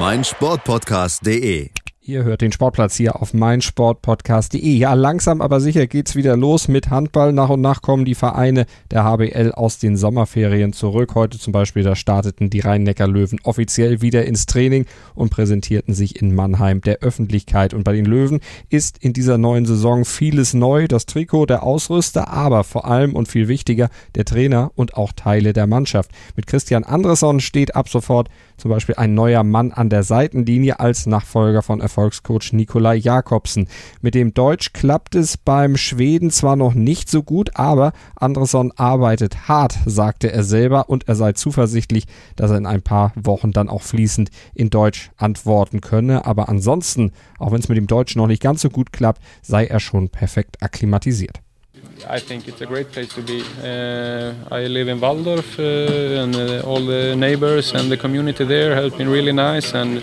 meinsportpodcast.de. Ihr hört den Sportplatz hier auf meinsportpodcast.de. Ja, langsam aber sicher geht's wieder los mit Handball. Nach und nach kommen die Vereine der HBL aus den Sommerferien zurück. Heute zum Beispiel, da starteten die Rhein-Neckar-Löwen offiziell wieder ins Training und präsentierten sich in Mannheim der Öffentlichkeit. Und bei den Löwen ist in dieser neuen Saison vieles neu. Das Trikot, der Ausrüster, aber vor allem und viel wichtiger der Trainer und auch Teile der Mannschaft. Mit Christian Andresson steht ab sofort zum Beispiel ein neuer Mann an der Seitenlinie als Nachfolger von Erfolg Erfolgscoach Nikolai Jakobsen. Mit dem Deutsch klappt es beim Schweden zwar noch nicht so gut, aber Andersson arbeitet hart, sagte er selber, und er sei zuversichtlich, dass er in ein paar Wochen dann auch fließend in Deutsch antworten könne. Aber ansonsten, auch wenn es mit dem Deutsch noch nicht ganz so gut klappt, sei er schon perfekt akklimatisiert. I think it's a great place to be. Uh, I live in Waldorf uh, and uh, all the neighbors and the community there have been really nice and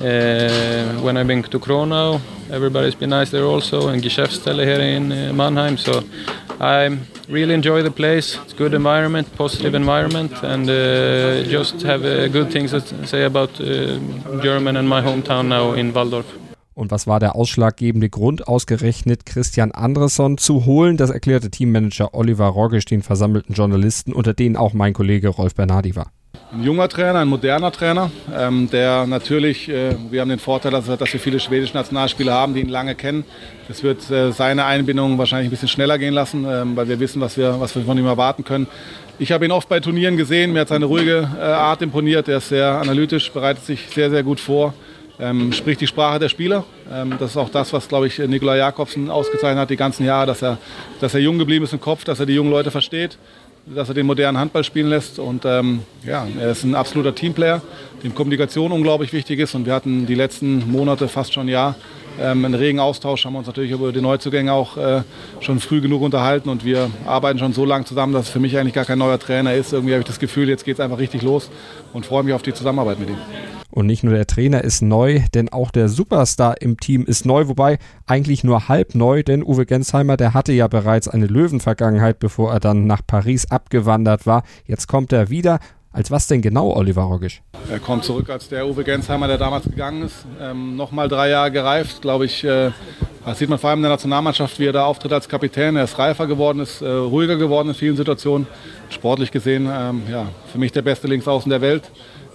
Uh, when I've been to Kronau, everybody's been nice there also, and Geschäftsstelle here in uh, Mannheim. So I really enjoy the place. It's good environment, positive environment, and uh, just have good things to say about German and my hometown now in Waldorf. Und was war der ausschlaggebende Grund, ausgerechnet Christian Andresson zu holen? Das erklärte Teammanager Oliver Roggisch den versammelten Journalisten, unter denen auch mein Kollege Rolf Bernardi war. Ein junger Trainer, ein moderner Trainer, ähm, der natürlich, äh, wir haben den Vorteil, dass, dass, wir viele schwedische Nationalspieler haben, die ihn lange kennen. Das wird äh, seine Einbindung wahrscheinlich ein bisschen schneller gehen lassen, ähm, weil wir wissen, was wir, was wir von ihm erwarten können. Ich habe ihn oft bei Turnieren gesehen, mir hat seine ruhige äh, Art imponiert, er ist sehr analytisch, bereitet sich sehr, sehr gut vor. Ähm, spricht die Sprache der Spieler. Ähm, das ist auch das, was, glaube ich, Nikolai Jakobsen ausgezeichnet hat die ganzen Jahre, dass er, dass er jung geblieben ist im Kopf, dass er die jungen Leute versteht dass er den modernen Handball spielen lässt. Und ähm, ja, er ist ein absoluter Teamplayer, dem Kommunikation unglaublich wichtig ist. Und wir hatten die letzten Monate, fast schon ein Jahr, ähm, einen regen Austausch, haben uns natürlich über die Neuzugänge auch äh, schon früh genug unterhalten. Und wir arbeiten schon so lange zusammen, dass es für mich eigentlich gar kein neuer Trainer ist. Irgendwie habe ich das Gefühl, jetzt geht es einfach richtig los und freue mich auf die Zusammenarbeit mit ihm. Und nicht nur der Trainer ist neu, denn auch der Superstar im Team ist neu, wobei eigentlich nur halb neu, denn Uwe Gensheimer, der hatte ja bereits eine Löwenvergangenheit, bevor er dann nach Paris abgewandert war. Jetzt kommt er wieder. Als was denn genau, Oliver Rogisch? Er kommt zurück als der Uwe Gensheimer, der damals gegangen ist. Ähm, Nochmal drei Jahre gereift, glaube ich. Äh, das sieht man vor allem in der Nationalmannschaft, wie er da auftritt als Kapitän. Er ist reifer geworden, ist äh, ruhiger geworden in vielen Situationen. Sportlich gesehen, ähm, ja, für mich der beste Linksaußen der Welt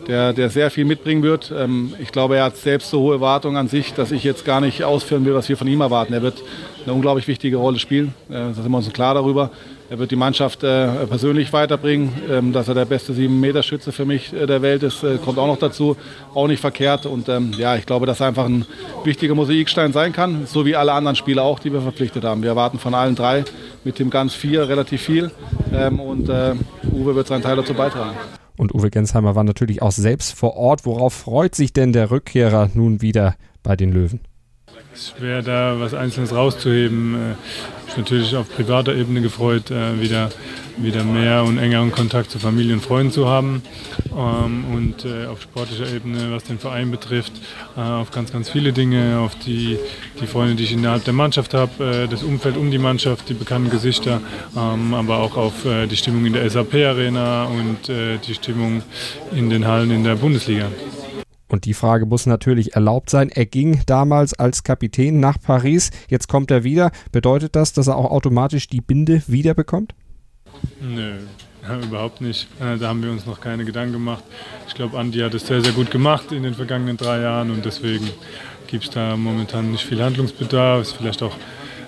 der, der sehr viel mitbringen wird. Ähm, ich glaube, er hat selbst so hohe Erwartungen an sich, dass ich jetzt gar nicht ausführen will, was wir von ihm erwarten. Er wird eine unglaublich wichtige Rolle spielen. Äh, da sind wir uns klar darüber. Er wird die Mannschaft äh, persönlich weiterbringen. Ähm, dass er der beste 7-Meter-Schütze für mich äh, der Welt ist, kommt auch noch dazu. Auch nicht verkehrt. Und ähm, ja, ich glaube, dass er einfach ein wichtiger Mosaikstein sein kann. So wie alle anderen Spieler auch, die wir verpflichtet haben. Wir erwarten von allen drei mit dem ganz vier relativ viel. und Uwe wird seinen Teil dazu beitragen. Und Uwe Gensheimer war natürlich auch selbst vor Ort. Worauf freut sich denn der Rückkehrer nun wieder bei den Löwen? Schwer, da was Einzelnes rauszuheben. Ich bin natürlich auf privater Ebene gefreut, äh, wieder, wieder mehr und engeren Kontakt zu Familie und Freunden zu haben. Ähm, und äh, auf sportlicher Ebene, was den Verein betrifft, äh, auf ganz, ganz viele Dinge, auf die, die Freunde, die ich innerhalb der Mannschaft habe, das Umfeld um die Mannschaft, die bekannten Gesichter, ähm, aber auch auf die Stimmung in der SAP-Arena und die Stimmung in den Hallen in der Bundesliga. Und die Frage muss natürlich erlaubt sein. Er ging damals als Kapitän nach Paris. Jetzt kommt er wieder. Bedeutet das, dass er auch automatisch die Binde wiederbekommt? Nö, ja, überhaupt nicht. Äh, da haben wir uns noch keine Gedanken gemacht. Ich glaube, Andi hat es sehr, sehr gut gemacht in den vergangenen drei Jahren und deswegen gibt es da momentan nicht viel Handlungsbedarf. Ist vielleicht auch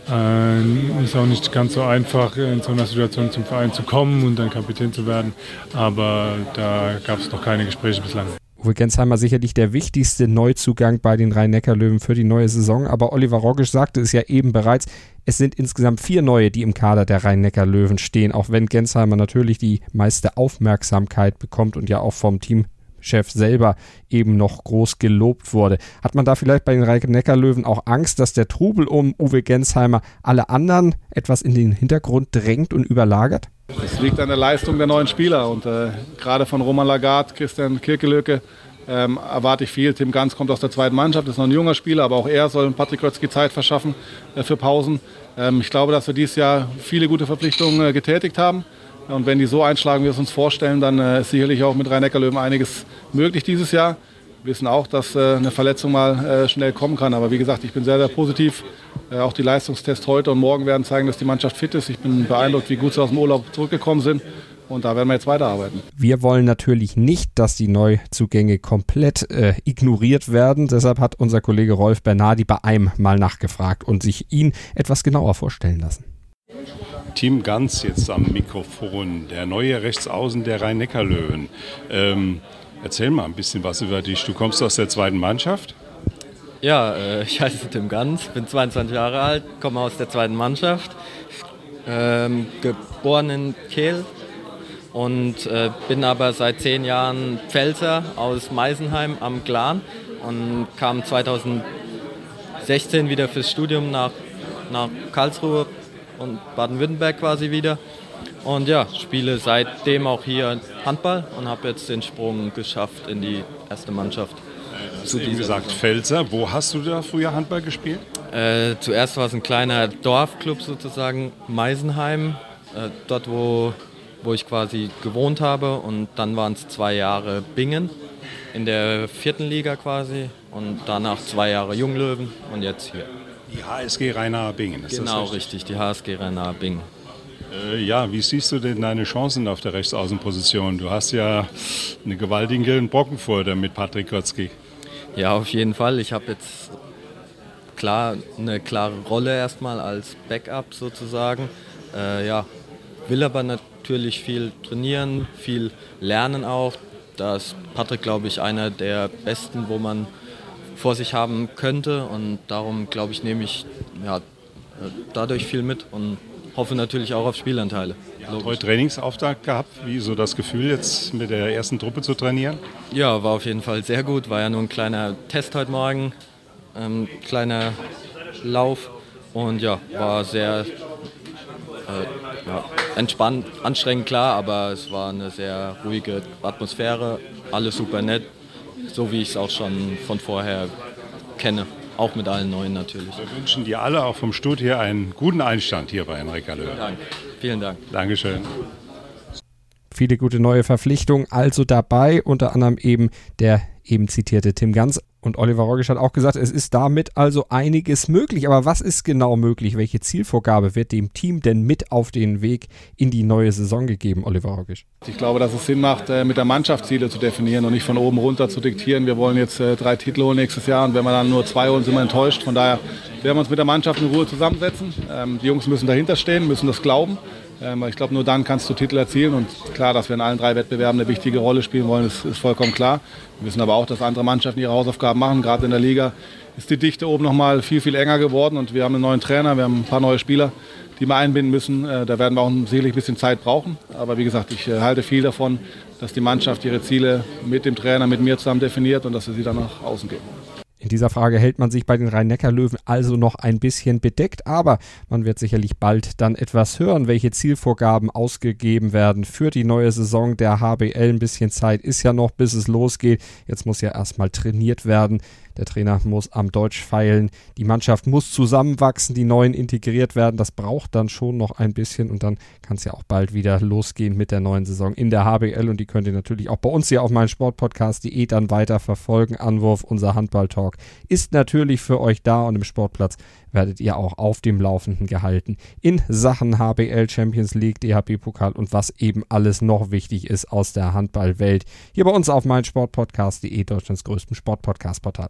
äh, ist auch nicht ganz so einfach, in so einer Situation zum Verein zu kommen und dann Kapitän zu werden. Aber da gab es noch keine Gespräche bislang. Uwe Gensheimer sicherlich der wichtigste Neuzugang bei den Rhein-Neckar-Löwen für die neue Saison. Aber Oliver Rogisch sagte es ja eben bereits, es sind insgesamt vier neue, die im Kader der Rhein-Neckar-Löwen stehen, auch wenn Gensheimer natürlich die meiste Aufmerksamkeit bekommt und ja auch vom Team Chef selber eben noch groß gelobt wurde. Hat man da vielleicht bei den Rhein-Neckar-Löwen auch Angst, dass der Trubel um Uwe Gensheimer alle anderen etwas in den Hintergrund drängt und überlagert? Es liegt an der Leistung der neuen Spieler und äh, gerade von Roman Lagarde, Christian Kirkelöke ähm, erwarte ich viel. Tim Ganz kommt aus der zweiten Mannschaft, ist noch ein junger Spieler, aber auch er soll Patrick Rötzky Zeit verschaffen äh, für Pausen. Ähm, ich glaube, dass wir dieses Jahr viele gute Verpflichtungen äh, getätigt haben. Und wenn die so einschlagen, wie wir es uns vorstellen, dann äh, ist sicherlich auch mit Rhein-Neckar-Löwen einiges möglich dieses Jahr. Wir wissen auch, dass äh, eine Verletzung mal äh, schnell kommen kann. Aber wie gesagt, ich bin sehr, sehr positiv. Äh, auch die Leistungstests heute und morgen werden zeigen, dass die Mannschaft fit ist. Ich bin beeindruckt, wie gut sie aus dem Urlaub zurückgekommen sind. Und da werden wir jetzt weiterarbeiten. Wir wollen natürlich nicht, dass die Neuzugänge komplett äh, ignoriert werden. Deshalb hat unser Kollege Rolf Bernardi bei einem mal nachgefragt und sich ihn etwas genauer vorstellen lassen. Team Ganz jetzt am Mikrofon, der neue Rechtsaußen der Rhein-Neckar-Löwen. Ähm, erzähl mal ein bisschen was über dich. Du kommst aus der zweiten Mannschaft? Ja, äh, ich heiße Tim Ganz, bin 22 Jahre alt, komme aus der zweiten Mannschaft, ähm, geboren in Kehl, und äh, bin aber seit zehn Jahren Pfälzer aus Meisenheim am Glan und kam 2016 wieder fürs Studium nach, nach Karlsruhe und Baden-Württemberg quasi wieder. Und ja, spiele seitdem auch hier Handball und habe jetzt den Sprung geschafft in die erste Mannschaft. Hast eben gesagt Pfälzer. Wo hast du da früher Handball gespielt? Äh, zuerst war es ein kleiner Dorfclub sozusagen, Meisenheim. Äh, dort, wo wo ich quasi gewohnt habe. Und dann waren es zwei Jahre Bingen in der vierten Liga quasi und danach zwei Jahre Junglöwen und jetzt hier. Die HSG Rheinaer Bingen, ist genau, das richtig? richtig, die HSG Rheinaer Bingen. Äh, ja, wie siehst du denn deine Chancen auf der Rechtsaußenposition? Du hast ja einen gewaltigen Brocken vor dir mit Patrick Kotzki. Ja, auf jeden Fall. Ich habe jetzt klar eine klare Rolle erstmal als Backup sozusagen. Äh, ja, will aber natürlich viel trainieren, viel lernen auch. Da ist Patrick, glaube ich, einer der besten, wo man vor sich haben könnte. Und darum, glaube ich, nehme ich ja, dadurch viel mit und hoffe natürlich auch auf Spielanteile. Ja, heute Trainingsauftakt gehabt. Wie so das Gefühl, jetzt mit der ersten Truppe zu trainieren? Ja, war auf jeden Fall sehr gut. War ja nur ein kleiner Test heute Morgen, ähm, kleiner Lauf. Und ja, war sehr äh, ja, entspannt, anstrengend klar, aber es war eine sehr ruhige Atmosphäre, alles super nett, so wie ich es auch schon von vorher kenne. Auch mit allen Neuen natürlich. Wir wünschen dir alle auch vom Studio hier einen guten Einstand hier bei Enrica Löhr. Vielen Dank. Vielen Dank. Dankeschön. Viele gute neue Verpflichtungen also dabei, unter anderem eben der eben zitierte Tim Ganz. Und Oliver Rogisch hat auch gesagt, es ist damit also einiges möglich. Aber was ist genau möglich? Welche Zielvorgabe wird dem Team denn mit auf den Weg in die neue Saison gegeben, Oliver Rogisch? Ich glaube, dass es Sinn macht, äh, mit der Mannschaft Ziele zu definieren und nicht von oben runter zu diktieren. Wir wollen jetzt äh, drei Titel holen nächstes Jahr und wenn wir dann nur zwei holen, sind wir enttäuscht. Von daher werden wir uns mit der Mannschaft in Ruhe zusammensetzen. Ähm, die Jungs müssen dahinter stehen, müssen das glauben. Ähm, ich glaube, nur dann kannst du Titel erzielen. Und klar, dass wir in allen drei Wettbewerben eine wichtige Rolle spielen wollen, ist, ist vollkommen klar. Wir wissen aber auch, dass andere Mannschaften ihre Hausaufgaben machen. Gerade in der Liga ist die Dichte oben noch mal viel, viel enger geworden. Und wir haben einen neuen Trainer, wir haben ein paar neue Spieler, die wir einbinden müssen. Äh, da werden wir auch sicherlich ein bisschen Zeit brauchen. Aber wie gesagt, ich äh, halte viel davon, dass die Mannschaft ihre Ziele mit dem Trainer, mit mir zusammen definiert und dass wir sie dann nach außen geben. In dieser Frage hält man sich bei den Rhein-Neckar-Löwen also noch ein bisschen bedeckt, aber man wird sicherlich bald dann etwas hören, welche Zielvorgaben ausgegeben werden für die neue Saison der HBL. Ein bisschen Zeit ist ja noch, bis es losgeht. Jetzt muss ja erstmal trainiert werden. Der Trainer muss am Deutsch feilen. Die Mannschaft muss zusammenwachsen, die Neuen integriert werden. Das braucht dann schon noch ein bisschen und dann kann es ja auch bald wieder losgehen mit der neuen Saison in der HBL und die könnt ihr natürlich auch bei uns hier auf meinem Sportpodcast.de dann weiter verfolgen. Anwurf, unser Handball-Talk ist natürlich für euch da und im Sportplatz werdet ihr auch auf dem Laufenden gehalten in Sachen HBL Champions League, DHB-Pokal und was eben alles noch wichtig ist aus der Handballwelt. Hier bei uns auf meinsportpodcast.de, Deutschlands größtem Sportpodcast-Portal.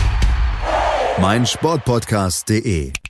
meinsportpodcast.de.